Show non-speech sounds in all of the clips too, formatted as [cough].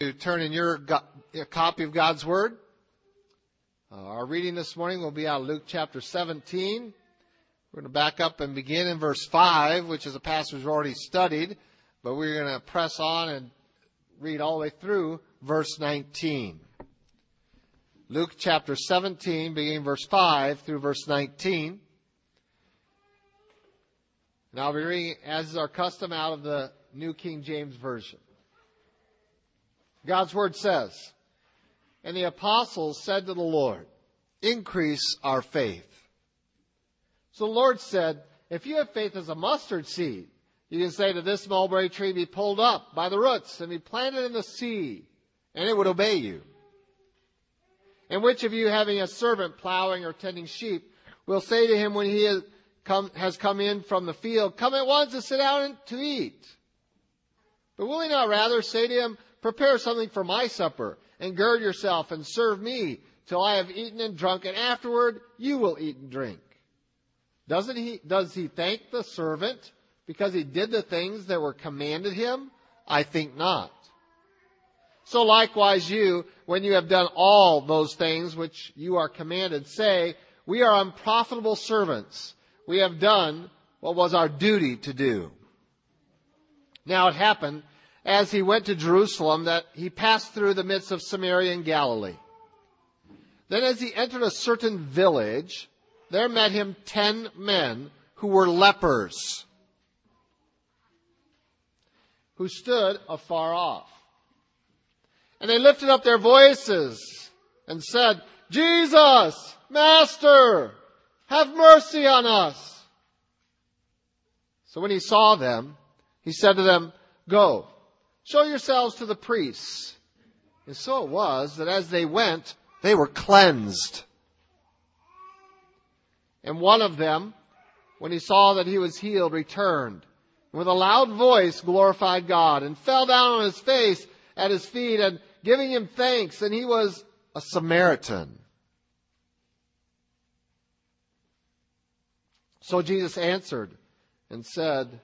to turn in your, your copy of God's Word. Uh, our reading this morning will be out of Luke chapter 17. We're going to back up and begin in verse 5, which is a passage we've already studied, but we're going to press on and read all the way through verse 19. Luke chapter 17, beginning verse 5 through verse 19. And I'll be reading, as is our custom, out of the New King James Version. God's Word says, And the apostles said to the Lord, Increase our faith. So the Lord said, If you have faith as a mustard seed, you can say to this mulberry tree, Be pulled up by the roots and be planted in the sea, and it would obey you. And which of you, having a servant plowing or tending sheep, will say to him when he has come, in from the field, Come at once and sit down to eat? But will he not rather say to him, Prepare something for my supper, and gird yourself and serve me till I have eaten and drunk, and afterward you will eat and drink. Doesn't he, does he thank the servant because he did the things that were commanded him? I think not. So likewise you, when you have done all those things which you are commanded, say, we are unprofitable servants. We have done what was our duty to do. Now it happened as he went to Jerusalem that he passed through the midst of Samaria and Galilee. Then as he entered a certain village, there met him ten men who were lepers, who stood afar off. And they lifted up their voices and said, Jesus, Master, have mercy on us. So when he saw them, he said to them, Go, show yourselves to the priests. And so it was that as they went, they were cleansed. And one of them, when he saw that he was healed, returned. And with a loud voice glorified God and fell down on his face at his feet and giving him thanks. And he was a Samaritan. So Jesus answered and said,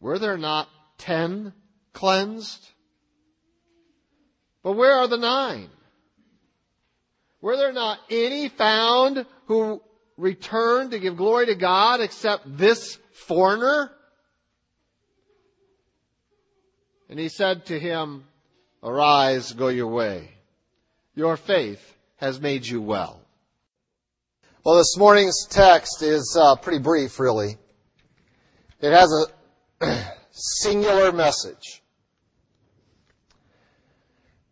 Were there not ten cleansed? But where are the nine? Were there not any found who returned to give glory to God except this foreigner? And he said to him, Arise, go your way. Your faith has made you well. Well, this morning's text is uh, pretty brief, really. It has a [clears throat] singular message.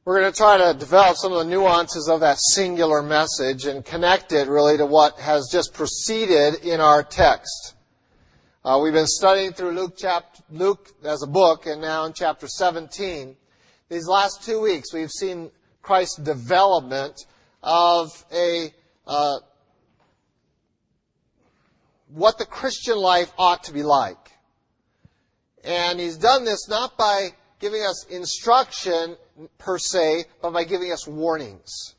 We're going to try to develop some of the nuances of that singular message and connect it really to what has just proceeded in our text. Uh, we've been studying through Luke, chapter, Luke as a book, and now in chapter 17. These last two weeks, we've seen Christ's development of a uh, what the Christian life ought to be like. And he's done this not by giving us instruction per se, but by giving us warnings.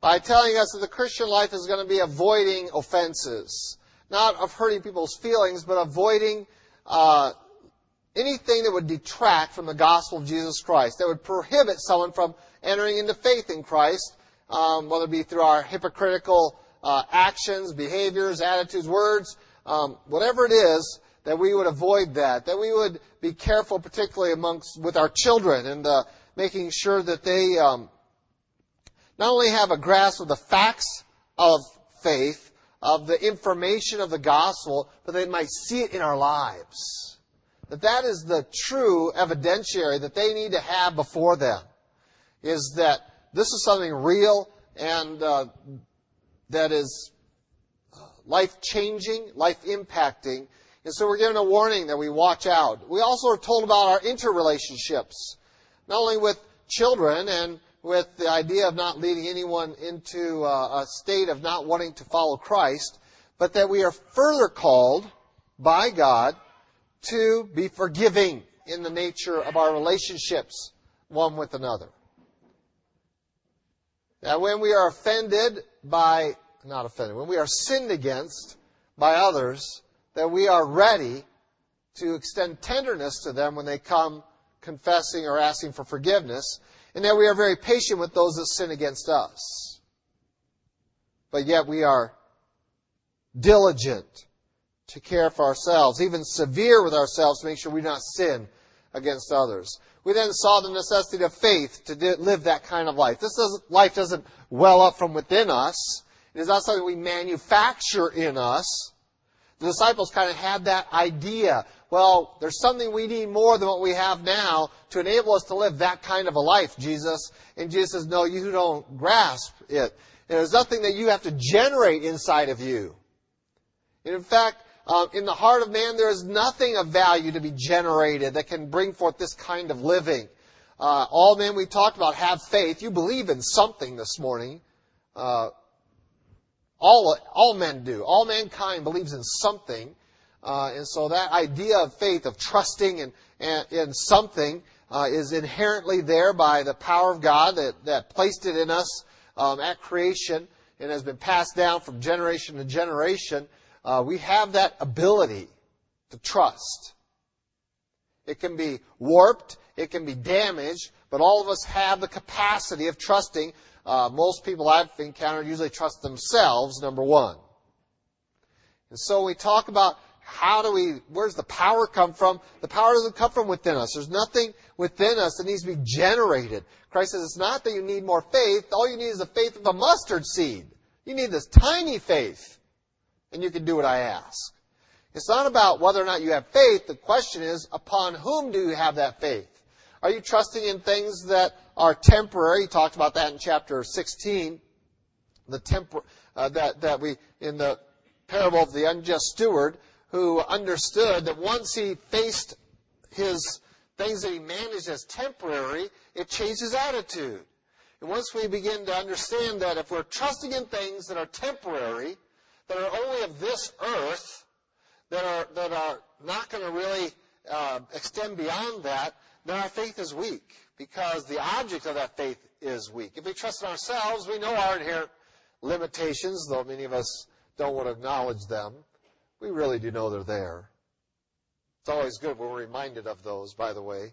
By telling us that the Christian life is going to be avoiding offenses. Not of hurting people's feelings, but avoiding uh, anything that would detract from the gospel of Jesus Christ, that would prohibit someone from entering into faith in Christ, um, whether it be through our hypocritical uh, actions, behaviors, attitudes, words, um, whatever it is, that we would avoid that, that we would be careful, particularly amongst with our children, and uh, making sure that they um, not only have a grasp of the facts of faith, of the information of the gospel, but they might see it in our lives. That that is the true evidentiary that they need to have before them. Is that this is something real and uh, that is life changing, life impacting. And so we're given a warning that we watch out. We also are told about our interrelationships, not only with children and with the idea of not leading anyone into uh, a state of not wanting to follow Christ, but that we are further called by God to be forgiving in the nature of our relationships one with another. That when we are offended by not offended, when we are sinned against by others, that we are ready to extend tenderness to them when they come confessing or asking for forgiveness, and that we are very patient with those that sin against us. But yet we are diligent to care for ourselves, even severe with ourselves to make sure we do not sin against others. We then saw the necessity of faith to live that kind of life. This doesn't, life doesn't well up from within us. It is not something we manufacture in us. The disciples kind of had that idea. Well, there's something we need more than what we have now to enable us to live that kind of a life, Jesus. And Jesus says, no, you don't grasp it. And There's nothing that you have to generate inside of you. And in fact, um, in the heart of man, there is nothing of value to be generated that can bring forth this kind of living. Uh, all men we talked about have faith. You believe in something this morning. Uh, all, all men do. All mankind believes in something. Uh, and so that idea of faith, of trusting in, in, in something, uh, is inherently there by the power of God that, that placed it in us um, at creation and has been passed down from generation to generation. Uh, we have that ability to trust. It can be warped, it can be damaged, but all of us have the capacity of trusting. Uh, most people I've encountered usually trust themselves, number one. And so we talk about how do we, where's the power come from? The power doesn't come from within us. There's nothing within us that needs to be generated. Christ says it's not that you need more faith. All you need is the faith of a mustard seed. You need this tiny faith and you can do what I ask. It's not about whether or not you have faith. The question is, upon whom do you have that faith? Are you trusting in things that are temporary? He talked about that in chapter 16. The tempor- uh, that, that we, in the parable of the unjust steward, who understood that once he faced his things that he managed as temporary, it changed his attitude. And once we begin to understand that if we're trusting in things that are temporary, that are only of this earth, that are, that are not going to really uh, extend beyond that, then our faith is weak because the object of that faith is weak. If we trust in ourselves, we know our inherent limitations, though many of us don't want to acknowledge them. We really do know they're there. It's always good when we're reminded of those, by the way.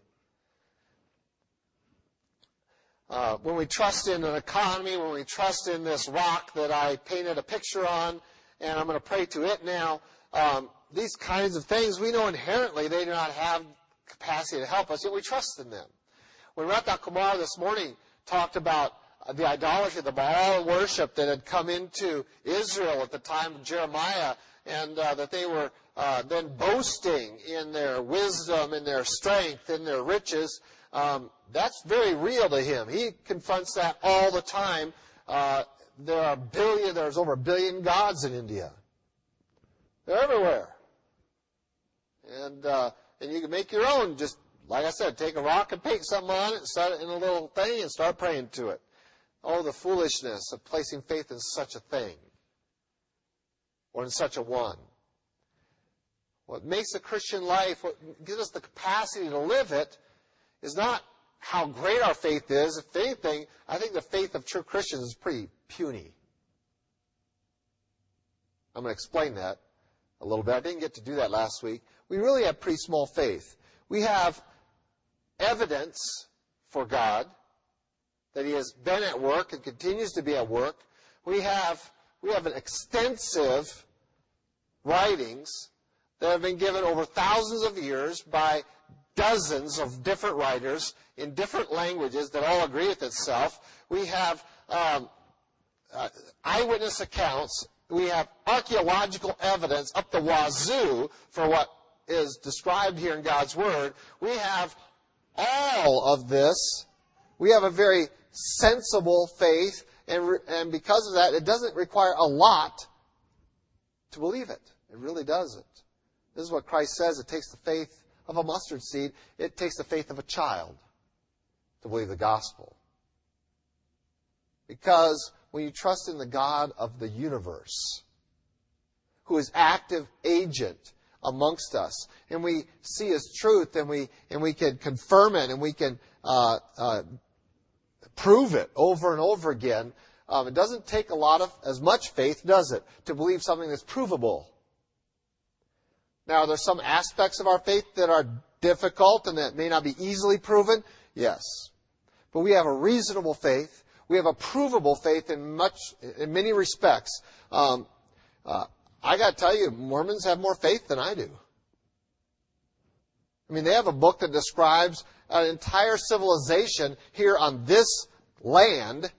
Uh, when we trust in an economy, when we trust in this rock that I painted a picture on, and I'm going to pray to it now. Um, these kinds of things, we know inherently they do not have capacity to help us, yet we trust in them. When Rata Kumar this morning talked about the idolatry, the Baal worship that had come into Israel at the time of Jeremiah, and uh, that they were uh, then boasting in their wisdom, in their strength, in their riches, um, that's very real to him. He confronts that all the time uh, there are billion, there's over a billion gods in India. They're everywhere. And, uh, and you can make your own. Just, like I said, take a rock and paint something on it, set it in a little thing, and start praying to it. Oh, the foolishness of placing faith in such a thing. Or in such a one. What makes a Christian life, what gives us the capacity to live it, is not how great our faith is. If anything, I think the faith of true Christians is pretty puny. I'm going to explain that a little bit. I didn't get to do that last week. We really have pretty small faith. We have evidence for God that He has been at work and continues to be at work. We have, we have an extensive writings that have been given over thousands of years by dozens of different writers in different languages that all agree with itself. We have um, uh, eyewitness accounts. We have archaeological evidence up the wazoo for what is described here in God's Word. We have all of this. We have a very sensible faith, and, and because of that, it doesn't require a lot to believe it. It really doesn't. This is what Christ says. It takes the faith of a mustard seed. It takes the faith of a child to believe the gospel. Because when you trust in the God of the universe, who is active agent amongst us, and we see His truth, and we and we can confirm it, and we can uh, uh, prove it over and over again. Um, it doesn't take a lot of as much faith, does it, to believe something that's provable. Now, there's some aspects of our faith that are difficult and that may not be easily proven? Yes. But we have a reasonable faith. We have a provable faith in much, in many respects. Um, uh, I got to tell you, Mormons have more faith than I do. I mean, they have a book that describes an entire civilization here on this land,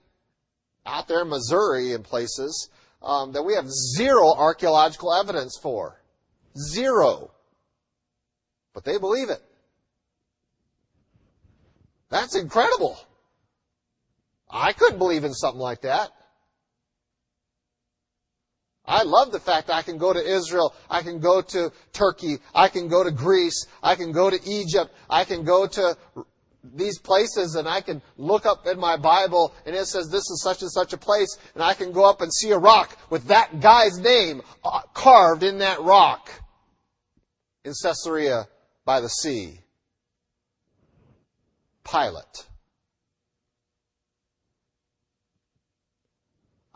out there in Missouri and places, um, that we have zero archaeological evidence for. Zero. But they believe it. That's incredible. I couldn't believe in something like that. I love the fact I can go to Israel, I can go to Turkey, I can go to Greece, I can go to Egypt, I can go to these places and I can look up in my Bible and it says this is such and such a place and I can go up and see a rock with that guy's name uh, carved in that rock in Caesarea by the sea. Pilate.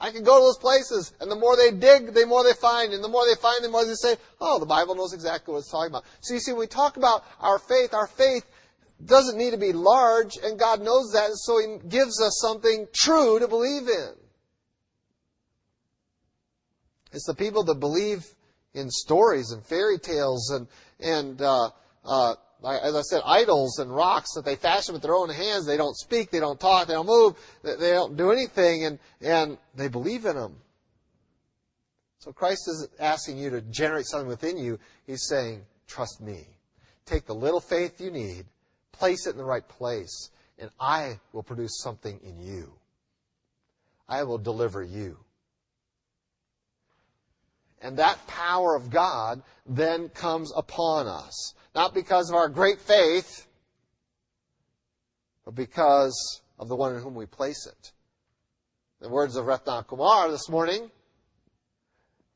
I can go to those places, and the more they dig, the more they find, and the more they find, the more they say, oh, the Bible knows exactly what it's talking about. So you see, when we talk about our faith, our faith doesn't need to be large, and God knows that, and so He gives us something true to believe in. It's the people that believe in stories and fairy tales and, and uh, uh, as I said, idols and rocks that they fashion with their own hands. They don't speak, they don't talk, they don't move, they don't do anything, and, and they believe in them. So Christ isn't asking you to generate something within you. He's saying, trust me. Take the little faith you need, place it in the right place, and I will produce something in you. I will deliver you. And that power of God then comes upon us. Not because of our great faith, but because of the one in whom we place it. The words of Rethna Kumar this morning,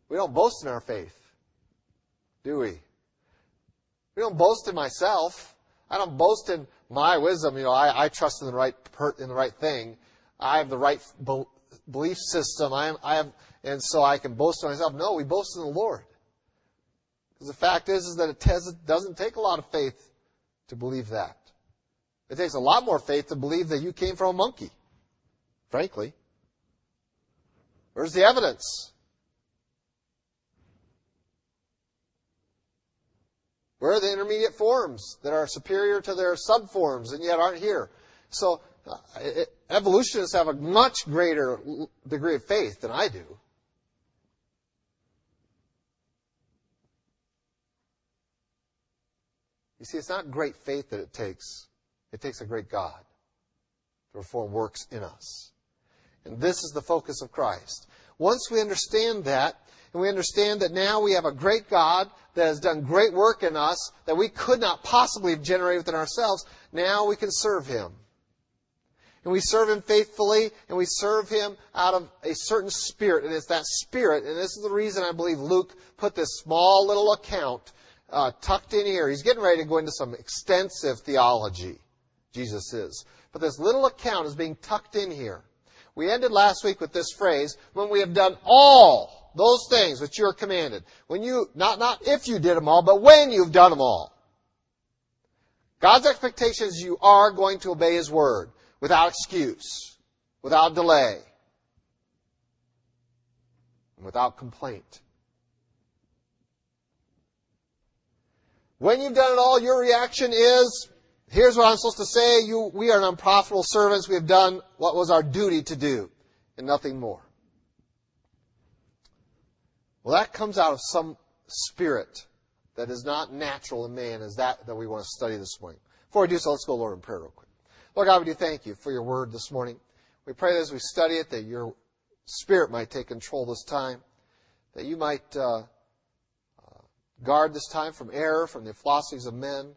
we don't boast in our faith, do we? We don't boast in myself. I don't boast in my wisdom. You know, I, I trust in the right in the right thing. I have the right belief system. I, am, I have, and so I can boast in myself. No, we boast in the Lord. Because the fact is, is that it doesn't take a lot of faith to believe that. It takes a lot more faith to believe that you came from a monkey. Frankly. Where's the evidence? Where are the intermediate forms that are superior to their subforms and yet aren't here? So, uh, it, evolutionists have a much greater degree of faith than I do. You see, it's not great faith that it takes. It takes a great God to perform works in us. And this is the focus of Christ. Once we understand that, and we understand that now we have a great God that has done great work in us that we could not possibly have generated within ourselves, now we can serve Him. And we serve Him faithfully, and we serve Him out of a certain spirit. And it's that spirit, and this is the reason I believe Luke put this small little account uh, tucked in here. He's getting ready to go into some extensive theology. Jesus is. But this little account is being tucked in here. We ended last week with this phrase, when we have done all those things which you are commanded. When you, not, not if you did them all, but when you've done them all. God's expectation is you are going to obey His word without excuse, without delay, and without complaint. When you've done it all, your reaction is, here's what I'm supposed to say, you, we are unprofitable servants, we have done what was our duty to do, and nothing more. Well, that comes out of some spirit that is not natural in man, is that that we want to study this morning. Before we do so, let's go, Lord, in prayer real quick. Lord God, we do thank you for your word this morning. We pray that as we study it, that your spirit might take control this time, that you might uh, Guard this time from error, from the philosophies of men,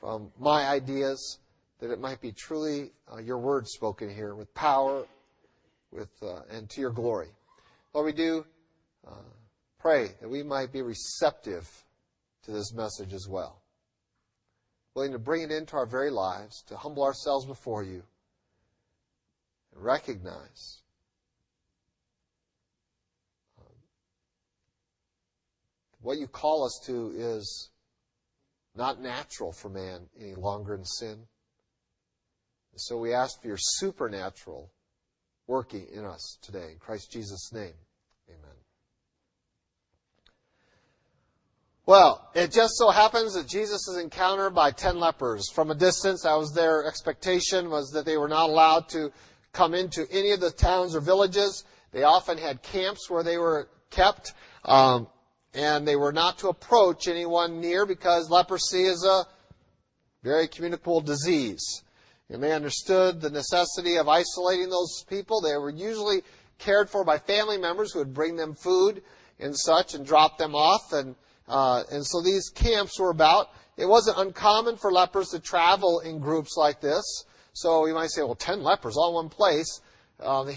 from my ideas, that it might be truly uh, your word spoken here with power with, uh, and to your glory. Lord, we do uh, pray that we might be receptive to this message as well. Willing to bring it into our very lives, to humble ourselves before you, and recognize What you call us to is not natural for man any longer in sin. So we ask for your supernatural working in us today. In Christ Jesus' name, amen. Well, it just so happens that Jesus is encountered by ten lepers. From a distance, that was their expectation, was that they were not allowed to come into any of the towns or villages. They often had camps where they were kept, um, and they were not to approach anyone near because leprosy is a very communicable disease. And they understood the necessity of isolating those people. They were usually cared for by family members who would bring them food and such and drop them off. And, uh, and so these camps were about. It wasn't uncommon for lepers to travel in groups like this. So you might say, well, ten lepers all in one place. Uh,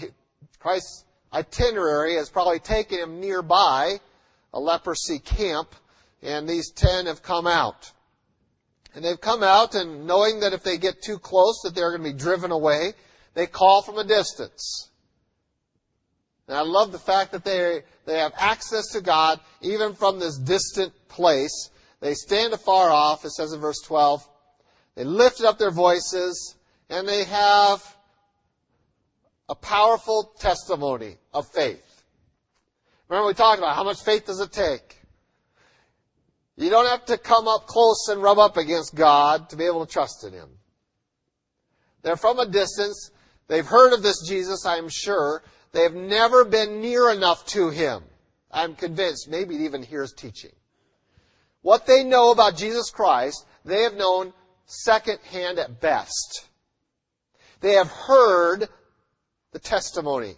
Christ's itinerary has probably taken him nearby a leprosy camp, and these ten have come out. And they've come out and knowing that if they get too close that they're going to be driven away, they call from a distance. And I love the fact that they, they have access to God even from this distant place. They stand afar off, it says in verse 12. They lifted up their voices and they have a powerful testimony of faith. Remember we talked about how much faith does it take? You don't have to come up close and rub up against God to be able to trust in Him. They're from a distance. They've heard of this Jesus, I'm sure. They've never been near enough to Him. I'm convinced, maybe even hear His teaching. What they know about Jesus Christ, they have known second hand at best. They have heard the testimony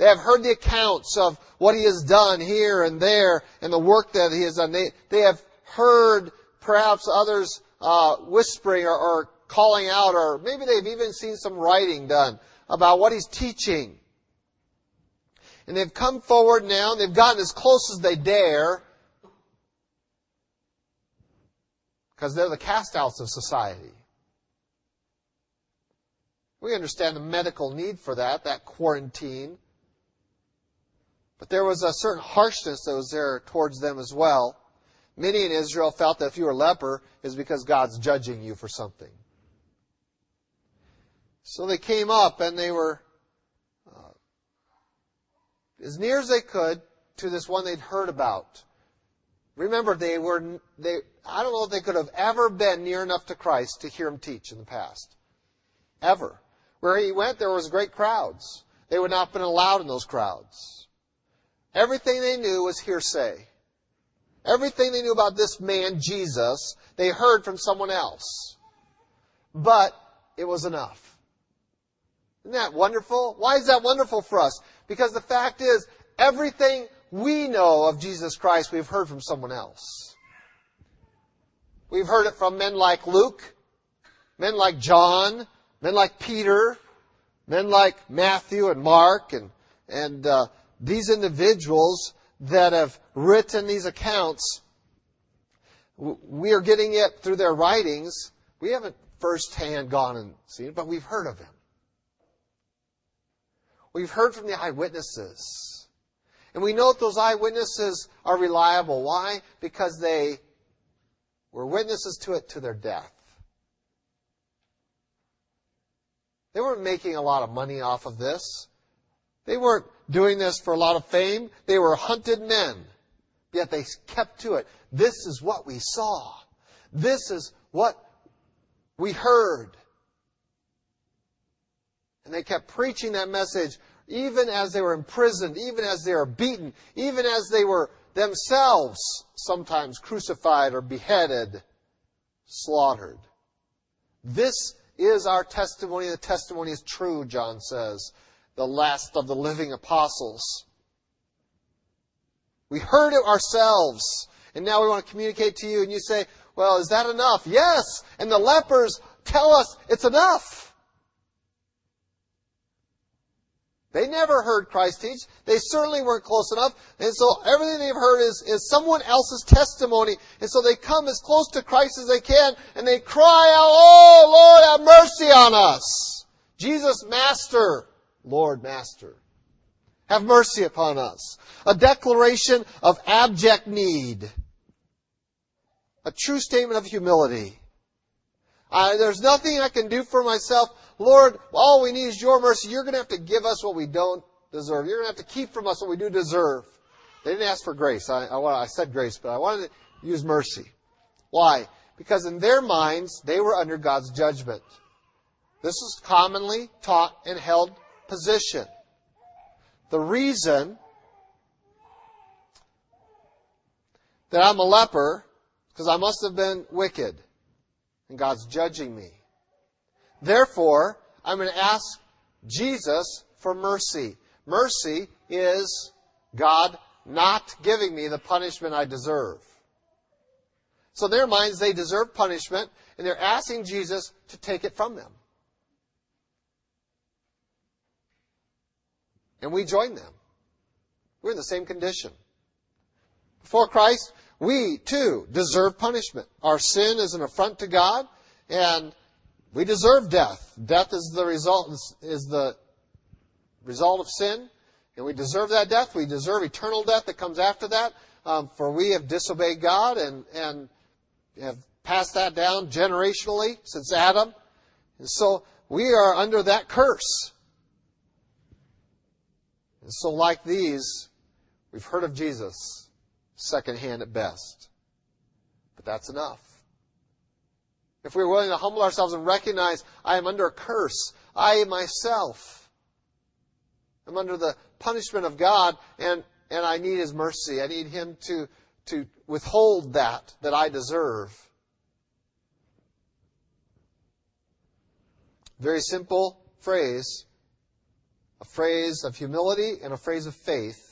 they have heard the accounts of what he has done here and there and the work that he has done. They, they have heard perhaps others uh, whispering or, or calling out, or maybe they've even seen some writing done about what he's teaching. And they've come forward now and they've gotten as close as they dare because they're the castouts of society. We understand the medical need for that, that quarantine. But there was a certain harshness that was there towards them as well. Many in Israel felt that if you were a leper, is because God's judging you for something. So they came up and they were uh, as near as they could to this one they'd heard about. Remember, they were they. I don't know if they could have ever been near enough to Christ to hear him teach in the past, ever. Where he went, there was great crowds. They would not have been allowed in those crowds. Everything they knew was hearsay. Everything they knew about this man, Jesus, they heard from someone else. But it was enough. Isn't that wonderful? Why is that wonderful for us? Because the fact is, everything we know of Jesus Christ, we've heard from someone else. We've heard it from men like Luke, men like John, men like Peter, men like Matthew and Mark, and, and uh, these individuals that have written these accounts, we are getting it through their writings. We haven't firsthand gone and seen it, but we've heard of him. We've heard from the eyewitnesses. And we know that those eyewitnesses are reliable. Why? Because they were witnesses to it to their death. They weren't making a lot of money off of this. They weren't doing this for a lot of fame. They were hunted men. Yet they kept to it. This is what we saw. This is what we heard. And they kept preaching that message even as they were imprisoned, even as they were beaten, even as they were themselves sometimes crucified or beheaded, slaughtered. This is our testimony. The testimony is true, John says the last of the living apostles. We heard it ourselves, and now we want to communicate to you, and you say, well, is that enough? Yes, and the lepers tell us it's enough. They never heard Christ teach. They certainly weren't close enough. And so everything they've heard is, is someone else's testimony. And so they come as close to Christ as they can and they cry out, Oh Lord, have mercy on us. Jesus, Master. Lord, Master. Have mercy upon us. A declaration of abject need. a true statement of humility. Uh, there's nothing I can do for myself. Lord, all we need is your mercy. You're going to have to give us what we don't deserve. You're going to have to keep from us what we do deserve. They didn't ask for grace. I, I, I said grace, but I wanted to use mercy. Why? Because in their minds, they were under God's judgment. This is commonly taught and held position. The reason that I'm a leper because I must have been wicked and God's judging me. Therefore, I'm going to ask Jesus for mercy. Mercy is God not giving me the punishment I deserve. So in their minds, they deserve punishment, and they're asking Jesus to take it from them. And we join them. We're in the same condition. Before Christ, we too deserve punishment. Our sin is an affront to God, and we deserve death. Death is the result is the result of sin, and we deserve that death. We deserve eternal death that comes after that, um, for we have disobeyed God and and have passed that down generationally since Adam. And so we are under that curse. And so, like these, we've heard of Jesus secondhand at best. But that's enough. If we're willing to humble ourselves and recognize I am under a curse, I myself am under the punishment of God and, and I need His mercy. I need Him to, to withhold that that I deserve. Very simple phrase, a phrase of humility and a phrase of faith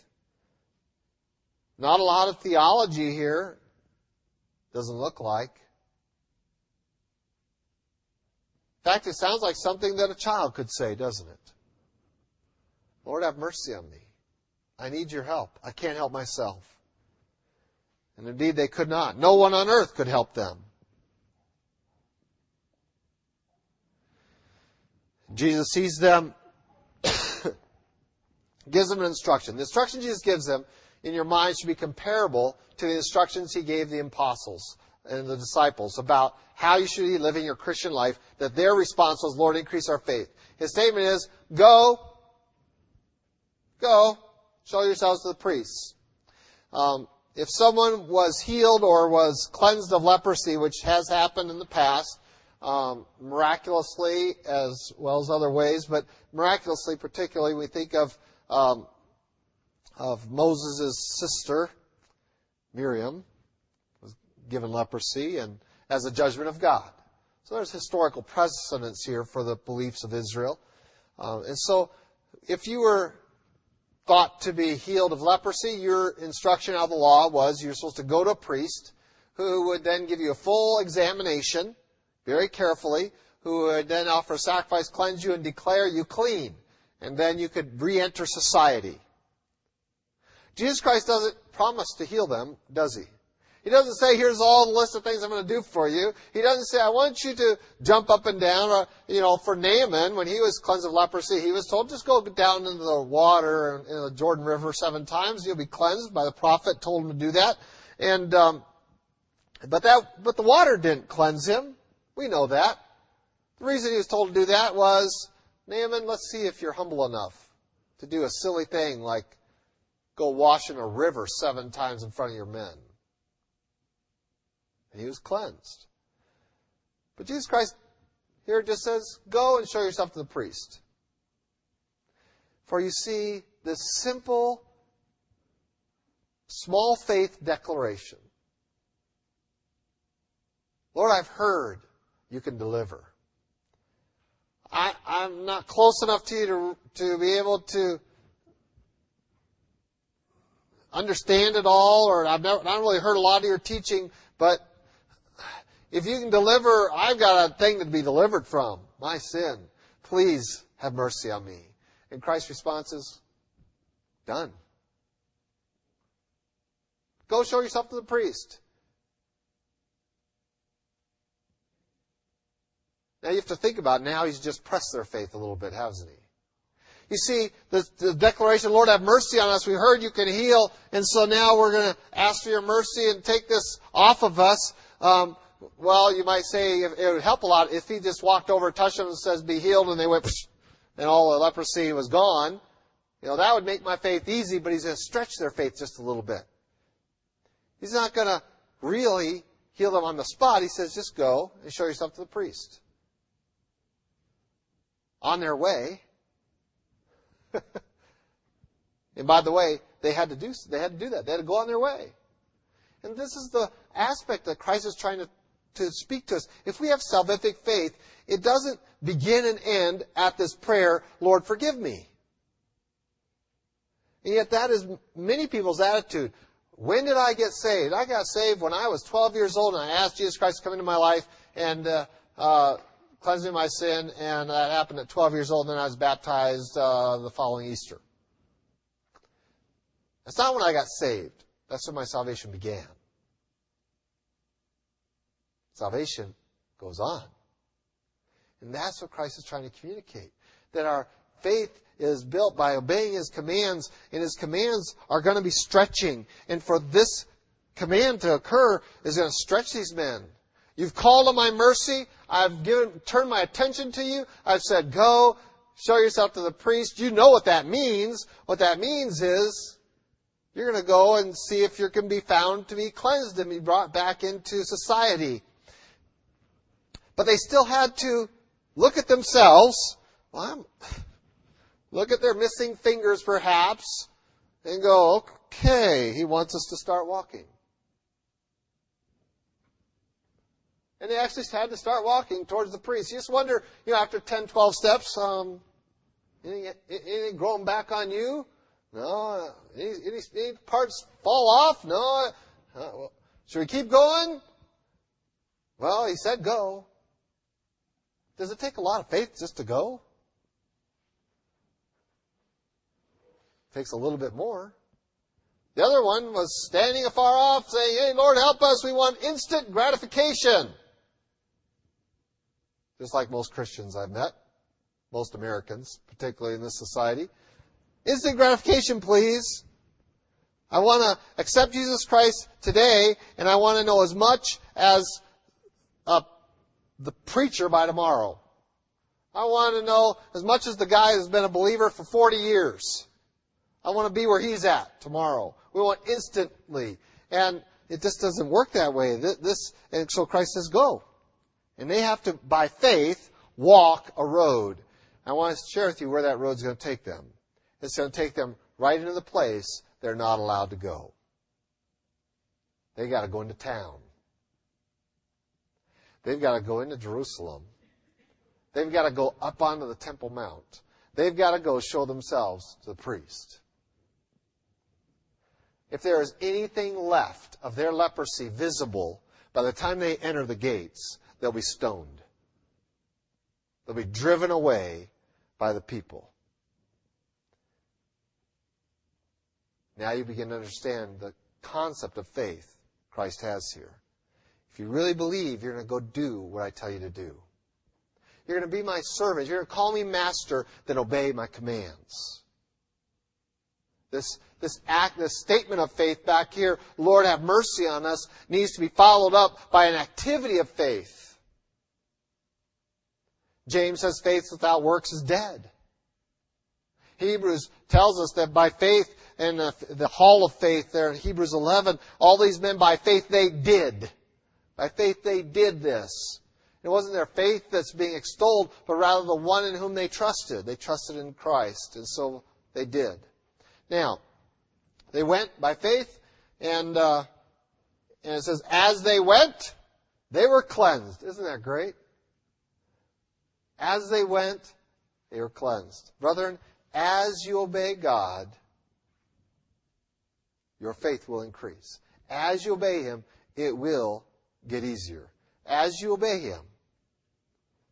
not a lot of theology here. Doesn't look like. In fact, it sounds like something that a child could say, doesn't it? Lord, have mercy on me. I need your help. I can't help myself. And indeed, they could not. No one on earth could help them. Jesus sees them, [coughs] gives them an instruction. The instruction Jesus gives them in your mind should be comparable to the instructions he gave the apostles and the disciples about how you should be living your Christian life, that their response was, Lord, increase our faith. His statement is, go, go, show yourselves to the priests. Um, if someone was healed or was cleansed of leprosy, which has happened in the past, um, miraculously as well as other ways, but miraculously particularly, we think of um, of Moses' sister, Miriam, was given leprosy and as a judgment of God. So there's historical precedence here for the beliefs of Israel. Uh, and so if you were thought to be healed of leprosy, your instruction out of the law was you're supposed to go to a priest who would then give you a full examination, very carefully, who would then offer a sacrifice, cleanse you, and declare you clean. And then you could re-enter society. Jesus Christ doesn't promise to heal them, does he? He doesn't say, here's all the list of things I'm going to do for you. He doesn't say, I want you to jump up and down. Or, you know, for Naaman, when he was cleansed of leprosy, he was told, just go down into the water in the Jordan River seven times. You'll be cleansed by the prophet told him to do that. And, um, but that, but the water didn't cleanse him. We know that. The reason he was told to do that was, Naaman, let's see if you're humble enough to do a silly thing like go wash in a river seven times in front of your men. And he was cleansed. But Jesus Christ here just says, go and show yourself to the priest. For you see, this simple, small faith declaration. Lord, I've heard you can deliver. I, am not close enough to you to, to be able to understand it all, or I've never, not really heard a lot of your teaching, but if you can deliver, I've got a thing to be delivered from, my sin. Please have mercy on me. And Christ's response is, done. Go show yourself to the priest. Now you have to think about now he's just pressed their faith a little bit, hasn't he? You see, the, the declaration, Lord, have mercy on us. We heard you can heal, and so now we're going to ask for your mercy and take this off of us. Um, well, you might say it would help a lot if he just walked over, touched them, and says, "Be healed," and they went, and all the leprosy was gone. You know, that would make my faith easy, but he's going to stretch their faith just a little bit. He's not going to really heal them on the spot. He says, just go and show yourself to the priest. On their way. [laughs] and by the way, they had to do they had to do that. They had to go on their way. And this is the aspect that Christ is trying to, to speak to us. If we have salvific faith, it doesn't begin and end at this prayer, Lord, forgive me. And yet that is many people's attitude. When did I get saved? I got saved when I was 12 years old and I asked Jesus Christ to come into my life and uh, uh, cleanse me my sin, and that happened at 12 years old, and then I was baptized uh, the following Easter. That's not when I got saved. That's when my salvation began. Salvation goes on. And that's what Christ is trying to communicate. That our faith is built by obeying His commands, and His commands are going to be stretching. And for this command to occur is going to stretch these men. You've called on my mercy. I've given, turned my attention to you. I've said, go, show yourself to the priest. You know what that means. What that means is you're going to go and see if you can be found to be cleansed and be brought back into society. But they still had to look at themselves. Well, look at their missing fingers perhaps and go, okay, he wants us to start walking. And they actually had to start walking towards the priest. You just wonder, you know, after 10, 12 steps, um, anything, anything growing back on you? No. Any, any, any parts fall off? No. Uh, well, should we keep going? Well, he said go. Does it take a lot of faith just to go? It takes a little bit more. The other one was standing afar off saying, Hey, Lord, help us. We want instant gratification. Just like most Christians I've met, most Americans, particularly in this society. Instant gratification, please. I want to accept Jesus Christ today, and I want to know as much as uh, the preacher by tomorrow. I want to know as much as the guy who's been a believer for 40 years. I want to be where he's at tomorrow. We want instantly. And it just doesn't work that way. This, and so Christ says, go. And they have to, by faith, walk a road. I want to share with you where that road's going to take them. It's going to take them right into the place they're not allowed to go. They got to go into town. They've got to go into Jerusalem. They've got to go up onto the Temple Mount. They've got to go show themselves to the priest. If there is anything left of their leprosy visible by the time they enter the gates, they'll be stoned. They'll be driven away by the people. Now you begin to understand the concept of faith Christ has here. If you really believe, you're going to go do what I tell you to do. You're going to be my servant. You're going to call me master, then obey my commands. This, this act, this statement of faith back here, Lord have mercy on us, needs to be followed up by an activity of faith. James says faith without works is dead. Hebrews tells us that by faith in the, the hall of faith there in Hebrews 11, all these men by faith they did. By faith they did this. It wasn't their faith that's being extolled, but rather the one in whom they trusted. They trusted in Christ, and so they did. Now, they went by faith, and, uh, and it says, as they went, they were cleansed. Isn't that great? As they went, they were cleansed. Brethren, as you obey God, your faith will increase. As you obey Him, it will get easier. As you obey Him,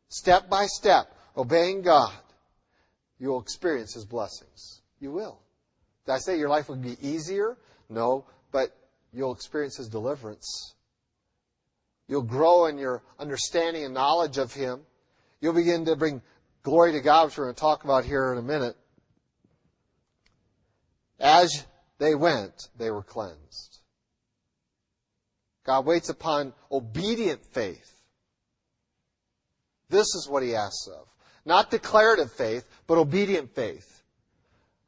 step by step, obeying God, you will experience His blessings. You will. Did I say your life would be easier? No, but you'll experience His deliverance. You'll grow in your understanding and knowledge of Him. You'll begin to bring glory to God, which we're going to talk about here in a minute. As they went, they were cleansed. God waits upon obedient faith. This is what he asks of. Not declarative faith, but obedient faith.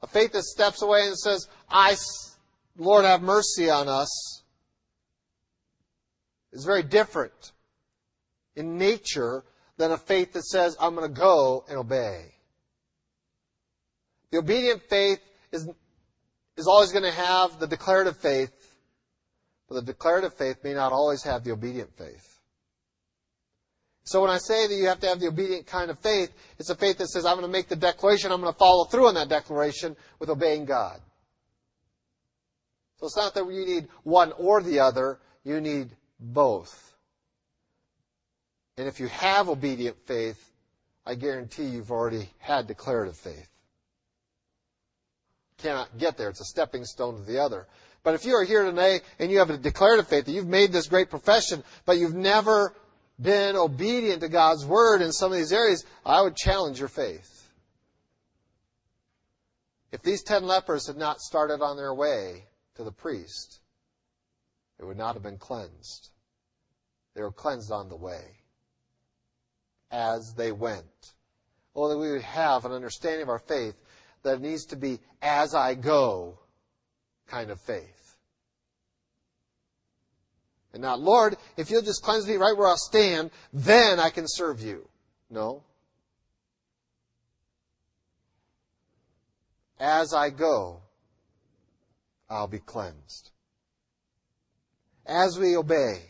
A faith that steps away and says, I, Lord, have mercy on us, is very different in nature than a faith that says, I'm going to go and obey. The obedient faith is, is always going to have the declarative faith, but the declarative faith may not always have the obedient faith. So when I say that you have to have the obedient kind of faith, it's a faith that says, I'm going to make the declaration, I'm going to follow through on that declaration with obeying God. So it's not that you need one or the other, you need both. And if you have obedient faith, I guarantee you've already had declarative faith. Cannot get there. It's a stepping stone to the other. But if you are here today and you have a declarative faith, that you've made this great profession, but you've never been obedient to God's word in some of these areas, I would challenge your faith. If these ten lepers had not started on their way to the priest, it would not have been cleansed. They were cleansed on the way as they went. Well, that we would have an understanding of our faith that needs to be as I go kind of faith. And not, Lord, if you'll just cleanse me right where I'll stand, then I can serve you. No. As I go, I'll be cleansed. As we obey,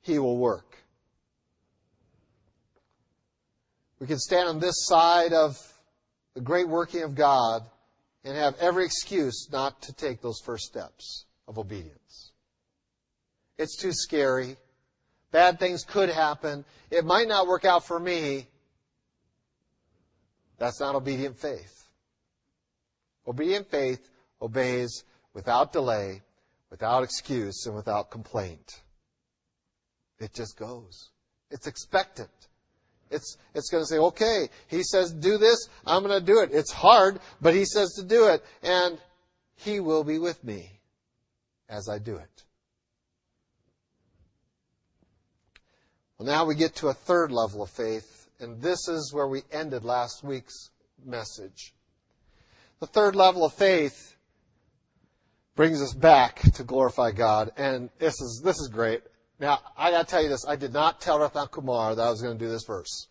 He will work. We can stand on this side of the great working of God and have every excuse not to take those first steps of obedience. It's too scary. Bad things could happen. It might not work out for me. That's not obedient faith. Obedient faith obeys without delay, without excuse, and without complaint. It just goes. It's expectant. It's, it's going to say, okay, he says do this, I'm going to do it. It's hard, but he says to do it, and he will be with me as I do it. Well, now we get to a third level of faith, and this is where we ended last week's message. The third level of faith brings us back to glorify God, and this is this is great. Now, I got to tell you this: I did not tell Rathan Kumar that I was going to do this verse.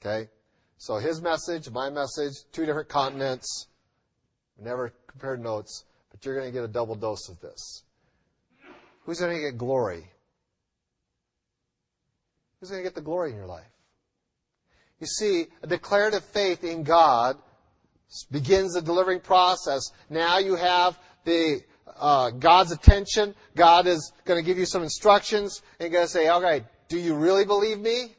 Okay, so his message, my message, two different continents. We never compared notes, but you're to get a double dose of this. Who's to get glory? Who's to get the glory in your life? You see, a declarative faith in God begins the delivering process. Now you have the uh, God's attention. God is going to give you some instructions and going to say, okay, do you really believe me?"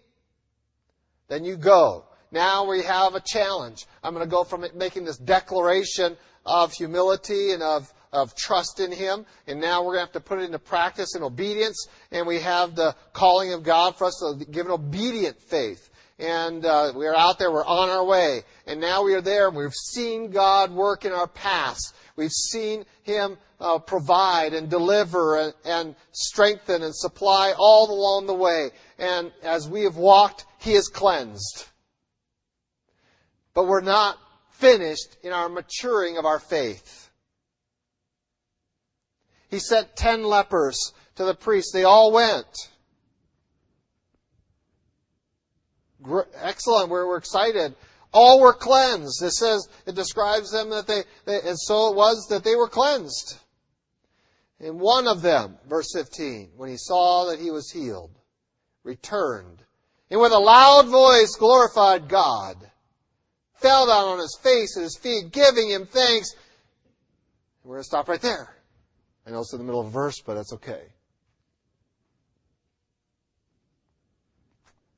Then you go. Now we have a challenge. I'm going to go from making this declaration of humility and of of trust in Him. And now we're going to have to put it into practice in obedience. And we have the calling of God for us to give an obedient faith. And uh, we are out there, we're on our way. And now we are there, and we've seen God work in our past. We've seen Him uh, provide and deliver and, and strengthen and supply all along the way. And as we have walked, He has cleansed. But we're not finished in our maturing of our faith. He sent ten lepers to the priest. They all went. Excellent. We're, we're excited. All were cleansed. It says, it describes them that they, they, and so it was that they were cleansed. And one of them, verse 15, when he saw that he was healed, returned, and with a loud voice glorified God, fell down on his face at his feet, giving him thanks. We're going to stop right there. I know it's in the middle of a verse, but that's okay.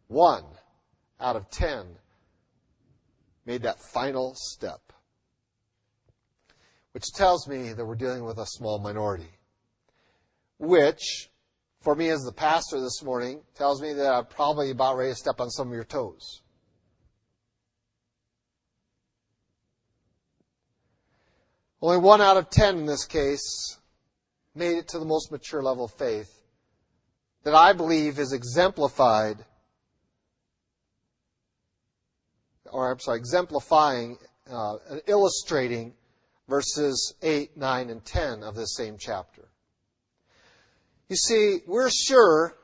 One out of ten made that final step, which tells me that we're dealing with a small minority, which, for me as the pastor this morning, tells me that I'm probably about ready to step on some of your toes. Only one out of ten in this case made it to the most mature level of faith that I believe is exemplified, or I'm sorry, exemplifying, uh, illustrating verses 8, 9, and 10 of this same chapter. You see, we're sure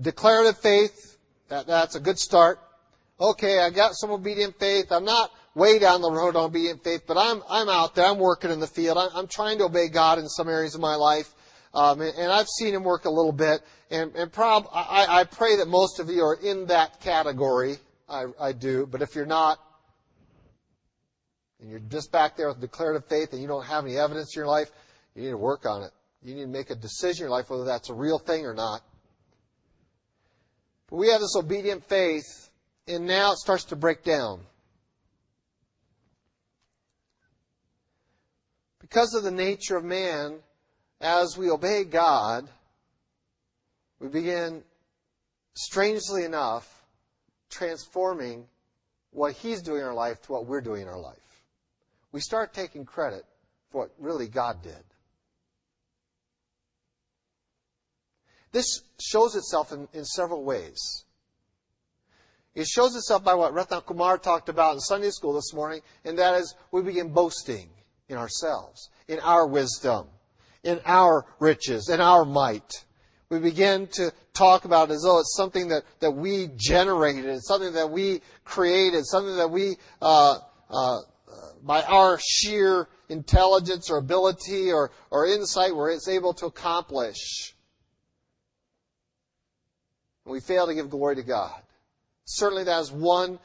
declarative faith, that, that's a good start. Okay, I got some obedient faith. I'm not way down the road on obedient faith, but I'm, I'm out there. I'm working in the field. I'm, I'm trying to obey God in some areas of my life. Um, and, and, I've seen him work a little bit. And, and prob- I, I pray that most of you are in that category. I, I do. But if you're not, and you're just back there with declarative faith and you don't have any evidence in your life, you need to work on it. You need to make a decision in your life whether that's a real thing or not. But we have this obedient faith, and now it starts to break down. Because of the nature of man, as we obey God, we begin, strangely enough, transforming what He's doing in our life to what we're doing in our life. We start taking credit for what really God did. This shows itself in, in several ways. It shows itself by what Ratna Kumar talked about in Sunday school this morning, and that is we begin boasting in ourselves, in our wisdom, in our riches, in our might. We begin to talk about it as though it's something that, that we generated, something that we created, something that we, uh, uh, by our sheer intelligence or ability or, or insight, were able to accomplish. And we fail to give glory to God. Certainly that is one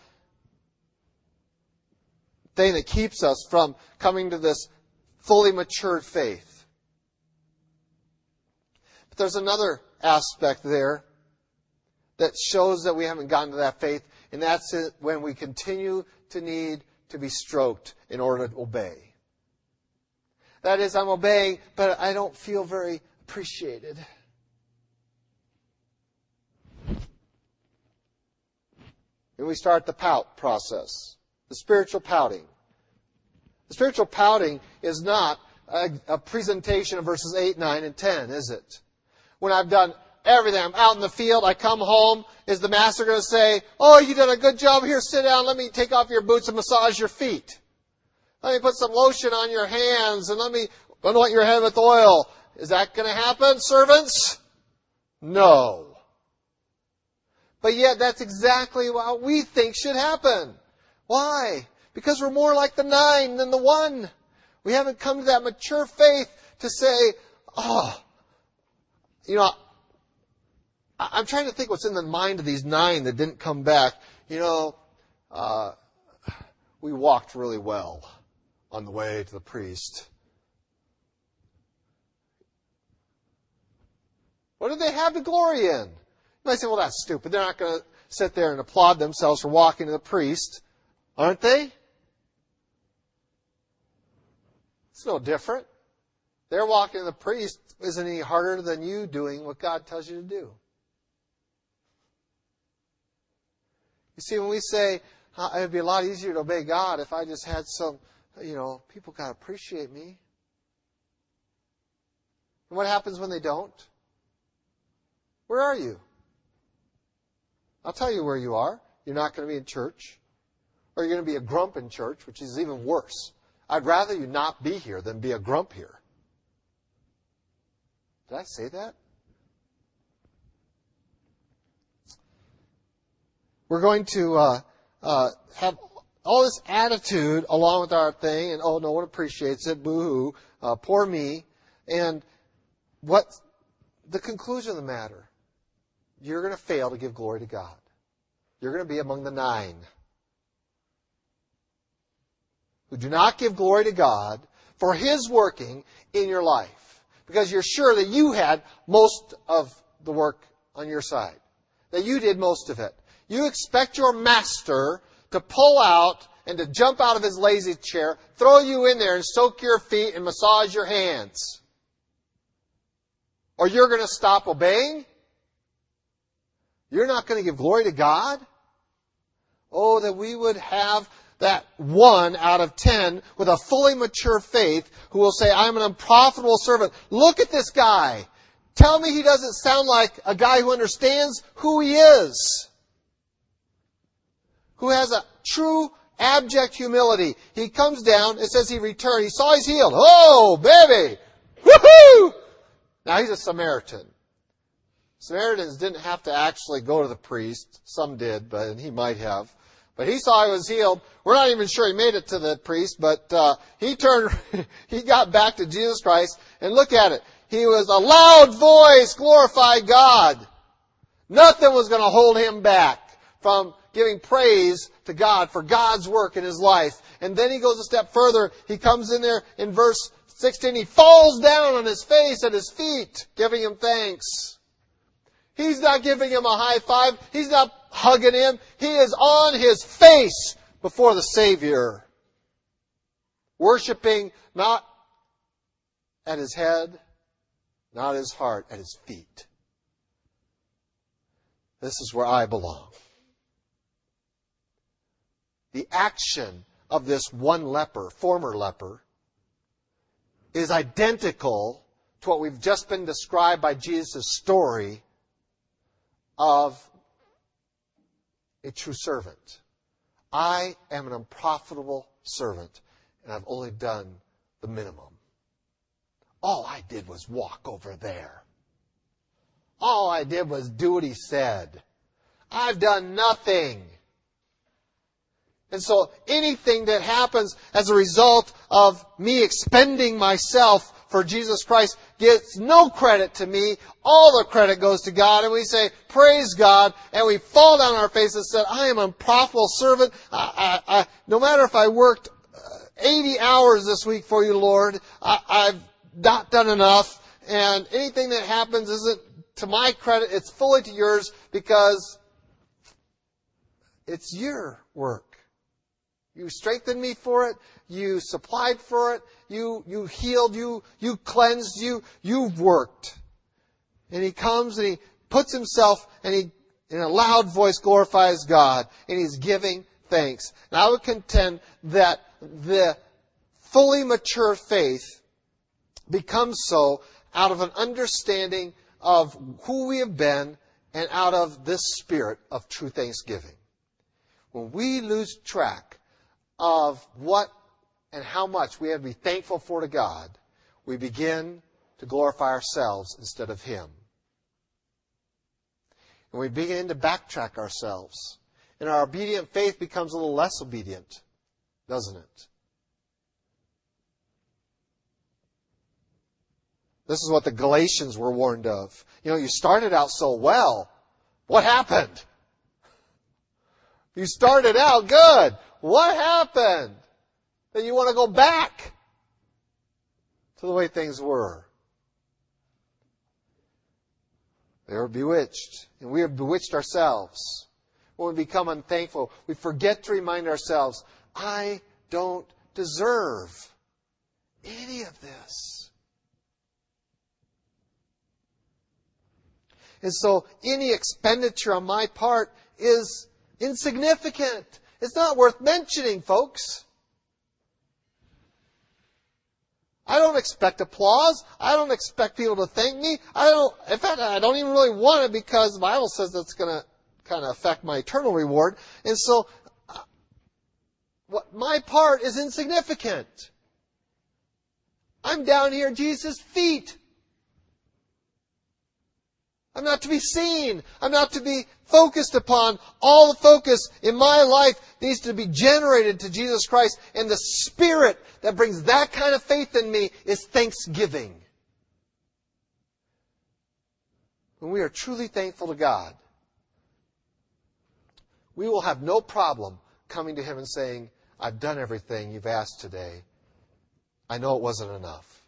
thing that keeps us from coming to this fully matured faith. But there's another aspect there that shows that we haven't gotten to that faith, and that's when we continue to need to be stroked in order to obey. That is, I'm obeying, but I don't feel very appreciated. And we start the pout process, the spiritual pouting. The spiritual pouting is not a, a, presentation of verses 8, 9, and 10, is it? When I've done everything, I'm out in the field, I come home, is the master going to say, Oh, you did a good job, here, sit down, let me take off your boots and massage your feet. Let me put some lotion on your hands and let me anoint your head with oil. Is that going to happen, servants? No. But yet that's exactly what we think should happen. Why? Because we're more like the nine than the one. We haven't come to that mature faith to say, oh, you know, I'm trying to think what's in the mind of these nine that didn't come back. You know, uh, we walked really well on the way to the priest. What did they have to glory in? You might say, well, that's stupid. They're not going to sit there and applaud themselves for walking to the priest, aren't they? It's no different. Their walking to the priest isn't any harder than you doing what God tells you to do. You see, when we say, it would be a lot easier to obey God if I just had some, you know, people got to appreciate me. And what happens when they don't? Where are you? I'll tell you where you are. You're not going to be in church. Or you're going to be a grump in church, which is even worse. I'd rather you not be here than be a grump here. Did I say that? We're going to uh, uh, have all this attitude along with our thing, and oh, no one appreciates it, boo hoo, uh, poor me. And what the conclusion of the matter you're going to fail to give glory to God. You're going to be among the nine who do not give glory to God for His working in your life. Because you're sure that you had most of the work on your side. That you did most of it. You expect your master to pull out and to jump out of his lazy chair, throw you in there and soak your feet and massage your hands. Or you're going to stop obeying you're not going to give glory to God? Oh, that we would have that one out of ten with a fully mature faith who will say, I'm an unprofitable servant. Look at this guy. Tell me he doesn't sound like a guy who understands who he is. Who has a true abject humility. He comes down, it says he returned, he saw he's healed. Oh, baby! Woohoo! Now he's a Samaritan. Samaritans didn't have to actually go to the priest. Some did, but he might have. But he saw he was healed. We're not even sure he made it to the priest, but uh, he turned, [laughs] he got back to Jesus Christ, and look at it. He was a loud voice, glorify God. Nothing was going to hold him back from giving praise to God for God's work in his life. And then he goes a step further. He comes in there in verse 16. He falls down on his face at his feet, giving him thanks. He's not giving him a high five. He's not hugging him. He is on his face before the Savior. Worshipping not at his head, not his heart, at his feet. This is where I belong. The action of this one leper, former leper, is identical to what we've just been described by Jesus' story of a true servant. I am an unprofitable servant, and I've only done the minimum. All I did was walk over there. All I did was do what he said. I've done nothing. And so anything that happens as a result of me expending myself for Jesus Christ gets no credit to me. All the credit goes to God. And we say, praise God. And we fall down on our faces and said, I am a profitable servant. I, I, I, no matter if I worked uh, 80 hours this week for you, Lord, I've not done enough. And anything that happens isn't to my credit. It's fully to yours because it's your work. You strengthened me for it. You supplied for it. You, you healed. You, you cleansed. You, you've worked. And he comes and he puts himself and he, in a loud voice, glorifies God and he's giving thanks. And I would contend that the fully mature faith becomes so out of an understanding of who we have been and out of this spirit of true thanksgiving. When we lose track of what and how much we have to be thankful for to God, we begin to glorify ourselves instead of Him. And we begin to backtrack ourselves. And our obedient faith becomes a little less obedient, doesn't it? This is what the Galatians were warned of. You know, you started out so well. What happened? You started out good. What happened? That you want to go back to the way things were. They were bewitched, and we have bewitched ourselves. When we become unthankful, we forget to remind ourselves, I don't deserve any of this. And so any expenditure on my part is insignificant. It's not worth mentioning, folks. I don't expect applause. I don't expect people to thank me. I don't, in fact, I don't even really want it because the Bible says that's going to kind of affect my eternal reward. And so, uh, what my part is insignificant. I'm down here at Jesus' feet. I'm not to be seen. I'm not to be focused upon. All the focus in my life needs to be generated to Jesus Christ. And the Spirit that brings that kind of faith in me is thanksgiving. When we are truly thankful to God, we will have no problem coming to Him and saying, I've done everything you've asked today. I know it wasn't enough.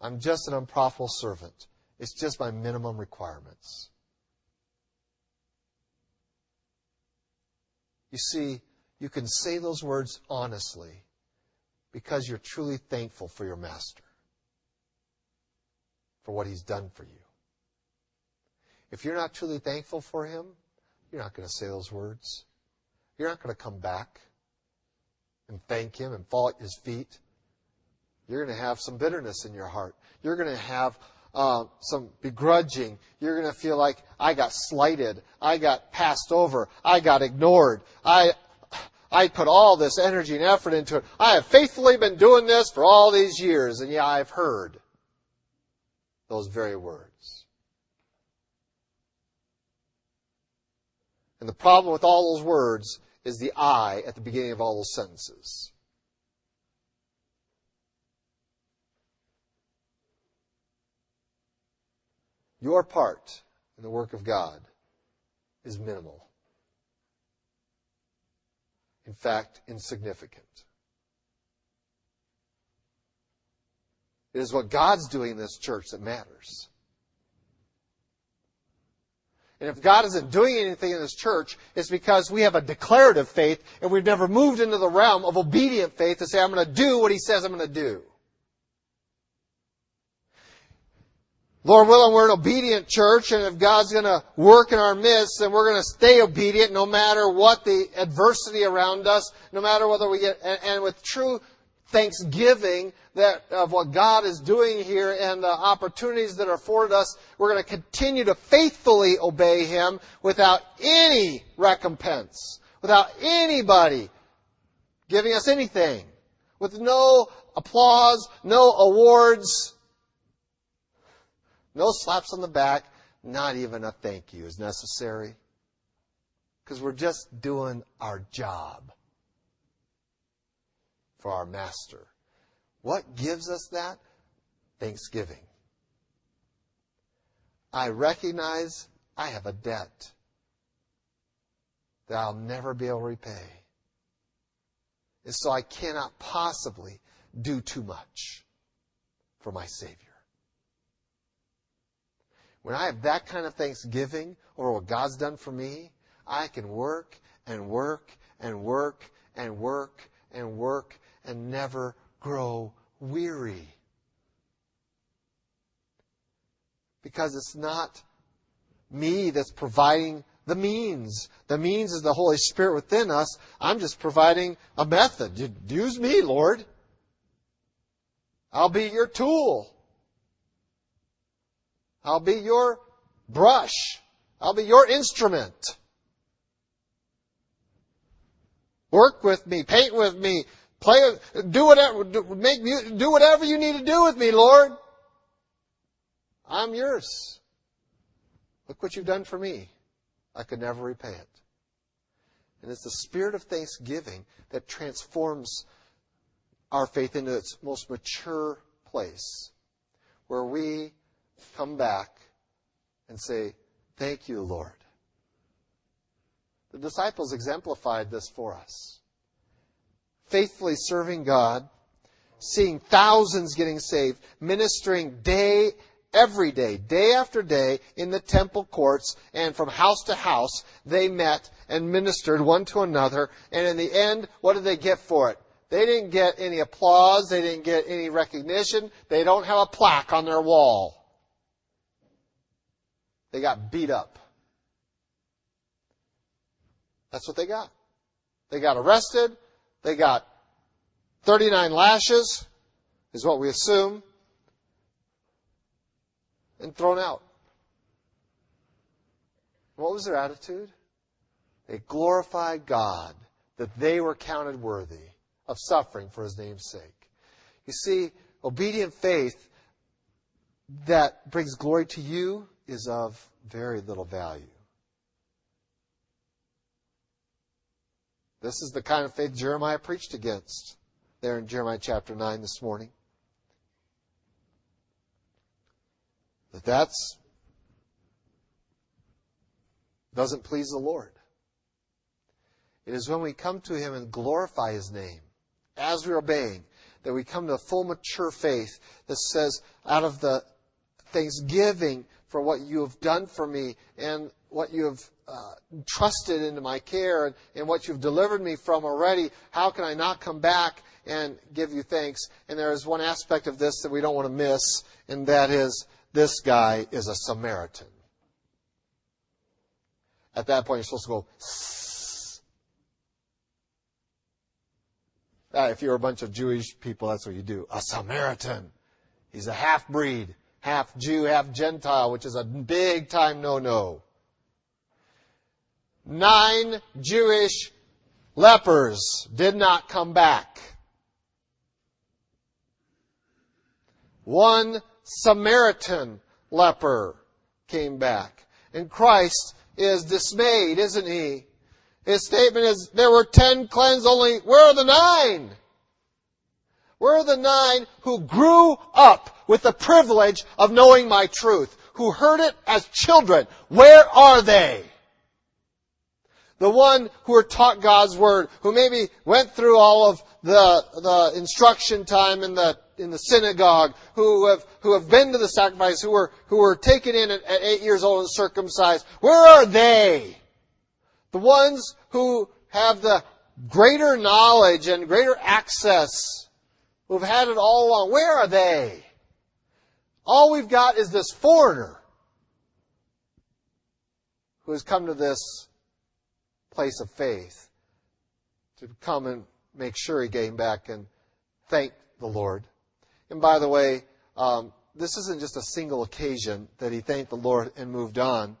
I'm just an unprofitable servant. It's just my minimum requirements. You see, you can say those words honestly because you're truly thankful for your master, for what he's done for you. If you're not truly thankful for him, you're not going to say those words. You're not going to come back and thank Him and fall at His feet. You're going to have some bitterness in your heart. You're going to have uh, some begrudging. You're going to feel like I got slighted. I got passed over. I got ignored. I, I put all this energy and effort into it. I have faithfully been doing this for all these years, and yeah, I've heard those very words. And the problem with all those words is the I at the beginning of all those sentences. Your part in the work of God is minimal. In fact, insignificant. It is what God's doing in this church that matters. And if God isn't doing anything in this church, it's because we have a declarative faith and we've never moved into the realm of obedient faith to say, I'm going to do what He says I'm going to do. Lord willing, we're an obedient church, and if God's going to work in our midst, then we're going to stay obedient no matter what the adversity around us, no matter whether we get, and, and with true thanksgiving that of what God is doing here and the opportunities that are afforded us, we're going to continue to faithfully obey Him without any recompense, without anybody giving us anything, with no applause, no awards, no slaps on the back, not even a thank you is necessary. Because we're just doing our job for our master. What gives us that? Thanksgiving. I recognize I have a debt that I'll never be able to repay. And so I cannot possibly do too much for my Savior. When I have that kind of thanksgiving over what God's done for me, I can work and work and work and work and work and never grow weary. Because it's not me that's providing the means. The means is the Holy Spirit within us. I'm just providing a method. Use me, Lord. I'll be your tool. I'll be your brush. I'll be your instrument. Work with me, paint with me, play, do whatever, make do whatever you need to do with me, Lord. I'm yours. Look what you've done for me. I could never repay it. And it's the spirit of thanksgiving that transforms our faith into its most mature place, where we come back and say, Thank you, Lord. The disciples exemplified this for us. Faithfully serving God, seeing thousands getting saved, ministering day, every day, day after day in the temple courts and from house to house, they met and ministered one to another. And in the end, what did they get for it? They didn't get any applause. They didn't get any recognition. They don't have a plaque on their wall. They got beat up. That's what they got. They got arrested. They got 39 lashes, is what we assume, and thrown out. What was their attitude? They glorified God that they were counted worthy of suffering for his name's sake. You see, obedient faith that brings glory to you is of very little value. This is the kind of faith Jeremiah preached against there in Jeremiah chapter 9 this morning. That that's doesn't please the Lord. It is when we come to Him and glorify His name as we're obeying that we come to a full mature faith that says out of the thanksgiving for what you have done for me and what you have uh, trusted into my care and, and what you've delivered me from already. How can I not come back and give you thanks? And there is one aspect of this that we don't want to miss, and that is this guy is a Samaritan. At that point, you're supposed to go, Sss. Uh, if you're a bunch of Jewish people, that's what you do. A Samaritan. He's a half breed, half Jew, half Gentile, which is a big time no no. Nine Jewish lepers did not come back. One Samaritan leper came back. And Christ is dismayed, isn't he? His statement is, there were ten cleansed only, where are the nine? Where are the nine who grew up with the privilege of knowing my truth? Who heard it as children? Where are they? The one who were taught God's Word, who maybe went through all of the, the instruction time in the, in the synagogue, who have, who have been to the sacrifice, who were, who were taken in at, at eight years old and circumcised. Where are they? The ones who have the greater knowledge and greater access, who've had it all along, where are they? All we've got is this foreigner who has come to this place of faith to come and make sure he came back and thank the Lord. And by the way, um, this isn't just a single occasion that he thanked the Lord and moved on.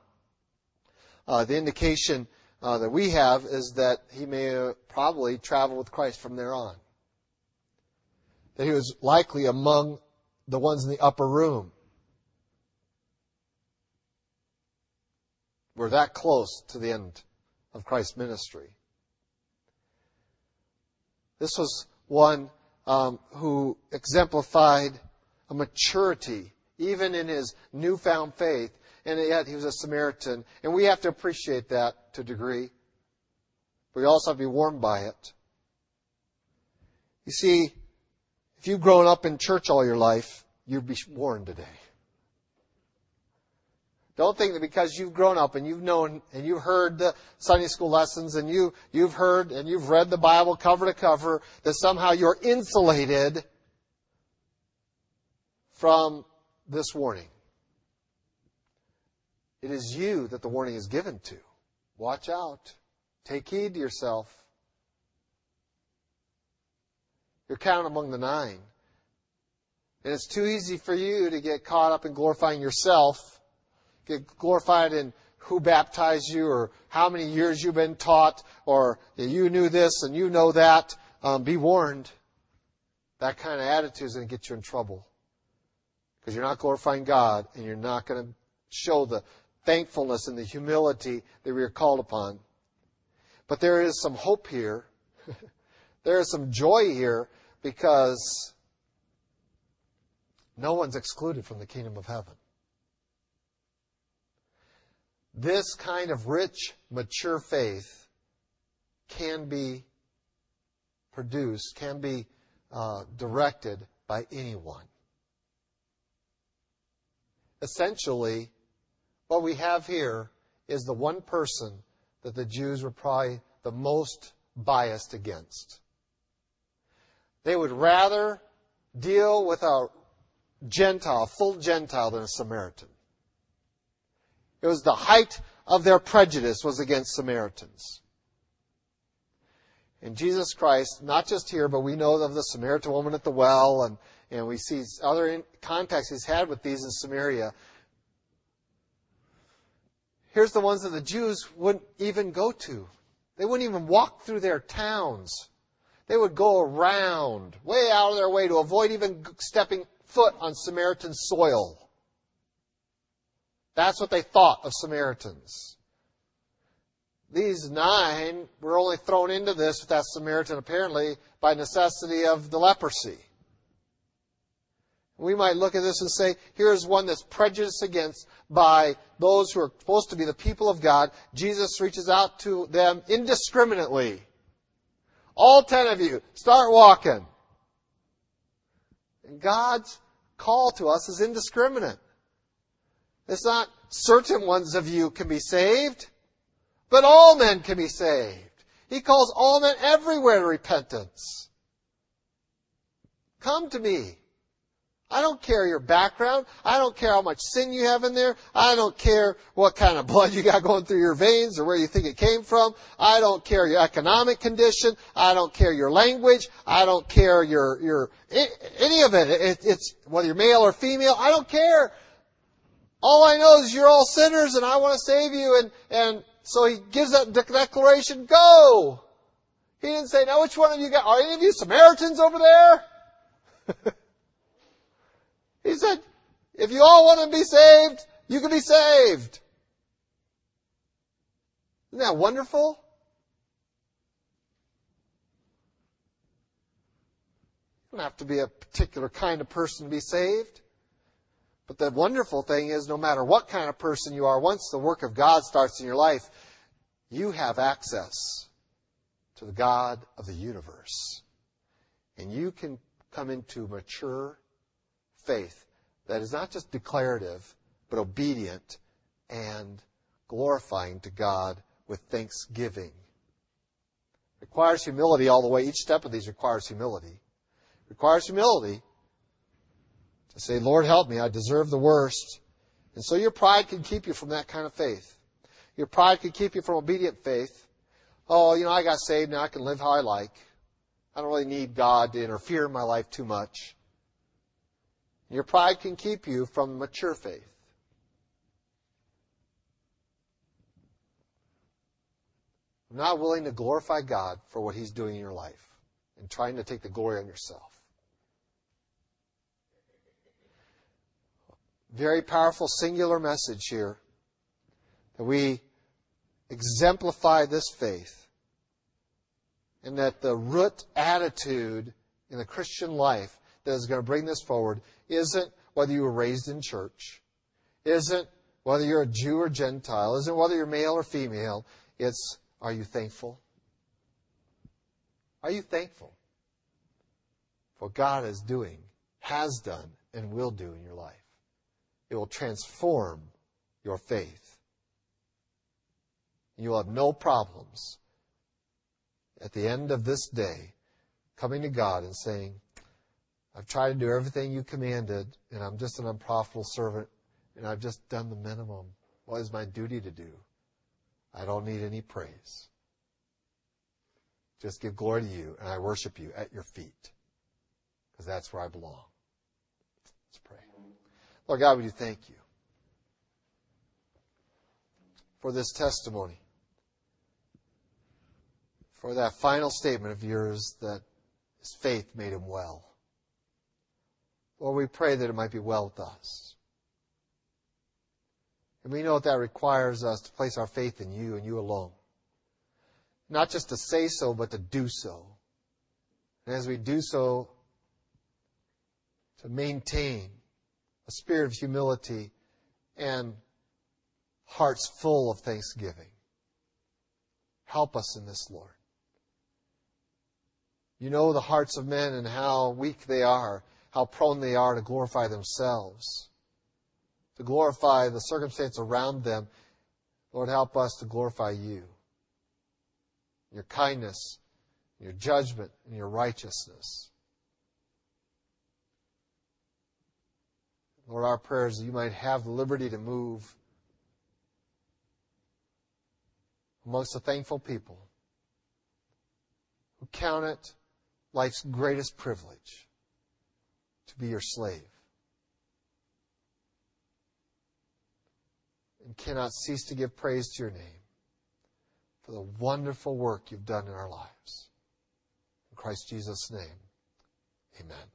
Uh, the indication uh, that we have is that he may have probably traveled with Christ from there on. That he was likely among the ones in the upper room. We're that close to the end of Christ's ministry. This was one um, who exemplified a maturity, even in his newfound faith, and yet he was a Samaritan. And we have to appreciate that to a degree. But we also have to be warmed by it. You see, if you've grown up in church all your life, you'd be warned today. Don't think that because you've grown up and you've known and you've heard the Sunday school lessons and you, you've heard and you've read the Bible cover to cover that somehow you're insulated from this warning. It is you that the warning is given to. Watch out. Take heed to yourself. You're counted among the nine. And it's too easy for you to get caught up in glorifying yourself get glorified in who baptized you or how many years you've been taught or you knew this and you know that. Um, be warned. That kind of attitude is going to get you in trouble. Because you're not glorifying God and you're not going to show the thankfulness and the humility that we are called upon. But there is some hope here. [laughs] there is some joy here because no one's excluded from the kingdom of heaven. This kind of rich, mature faith can be produced, can be uh, directed by anyone. Essentially, what we have here is the one person that the Jews were probably the most biased against. They would rather deal with a Gentile, full Gentile, than a Samaritan. It was the height of their prejudice was against Samaritans. And Jesus Christ, not just here, but we know of the Samaritan woman at the well, and, and we see other contacts he's had with these in Samaria. Here's the ones that the Jews wouldn't even go to. They wouldn't even walk through their towns. They would go around, way out of their way to avoid even stepping foot on Samaritan soil. That's what they thought of Samaritans. These nine were only thrown into this with that Samaritan apparently by necessity of the leprosy. We might look at this and say, here's one that's prejudiced against by those who are supposed to be the people of God. Jesus reaches out to them indiscriminately. All ten of you, start walking. And God's call to us is indiscriminate. It's not certain ones of you can be saved, but all men can be saved. He calls all men everywhere to repentance. Come to me. I don't care your background. I don't care how much sin you have in there. I don't care what kind of blood you got going through your veins or where you think it came from. I don't care your economic condition. I don't care your language. I don't care your, your, any of it. it it's, whether you're male or female. I don't care. All I know is you're all sinners and I want to save you and, and so he gives that declaration, go! He didn't say, now which one of you got, are any of you Samaritans over there? [laughs] he said, if you all want to be saved, you can be saved. Isn't that wonderful? You don't have to be a particular kind of person to be saved. But the wonderful thing is, no matter what kind of person you are, once the work of God starts in your life, you have access to the God of the universe. And you can come into mature faith that is not just declarative, but obedient and glorifying to God with thanksgiving. It requires humility all the way. Each step of these requires humility. It requires humility to say, Lord, help me. I deserve the worst. And so your pride can keep you from that kind of faith. Your pride can keep you from obedient faith. Oh, you know, I got saved. Now I can live how I like. I don't really need God to interfere in my life too much. Your pride can keep you from mature faith. Not willing to glorify God for what He's doing in your life and trying to take the glory on yourself. Very powerful singular message here that we exemplify this faith and that the root attitude in the Christian life that is going to bring this forward isn't whether you were raised in church, isn't whether you're a Jew or Gentile, isn't whether you're male or female. It's are you thankful? Are you thankful for what God is doing, has done, and will do in your life? It will transform your faith. You will have no problems at the end of this day coming to God and saying, I've tried to do everything you commanded, and I'm just an unprofitable servant, and I've just done the minimum. What is my duty to do? I don't need any praise. Just give glory to you, and I worship you at your feet, because that's where I belong. Let's pray. Lord God, we do thank you for this testimony, for that final statement of yours that his faith made him well. Lord, we pray that it might be well with us. And we know that that requires us to place our faith in you and you alone. Not just to say so, but to do so. And as we do so, to maintain a spirit of humility and hearts full of thanksgiving. Help us in this, Lord. You know the hearts of men and how weak they are how prone they are to glorify themselves, to glorify the circumstance around them. Lord, help us to glorify you, your kindness, your judgment, and your righteousness. Lord, our prayers that you might have the liberty to move amongst a thankful people who count it life's greatest privilege to be your slave. And cannot cease to give praise to your name for the wonderful work you've done in our lives. In Christ Jesus' name, amen.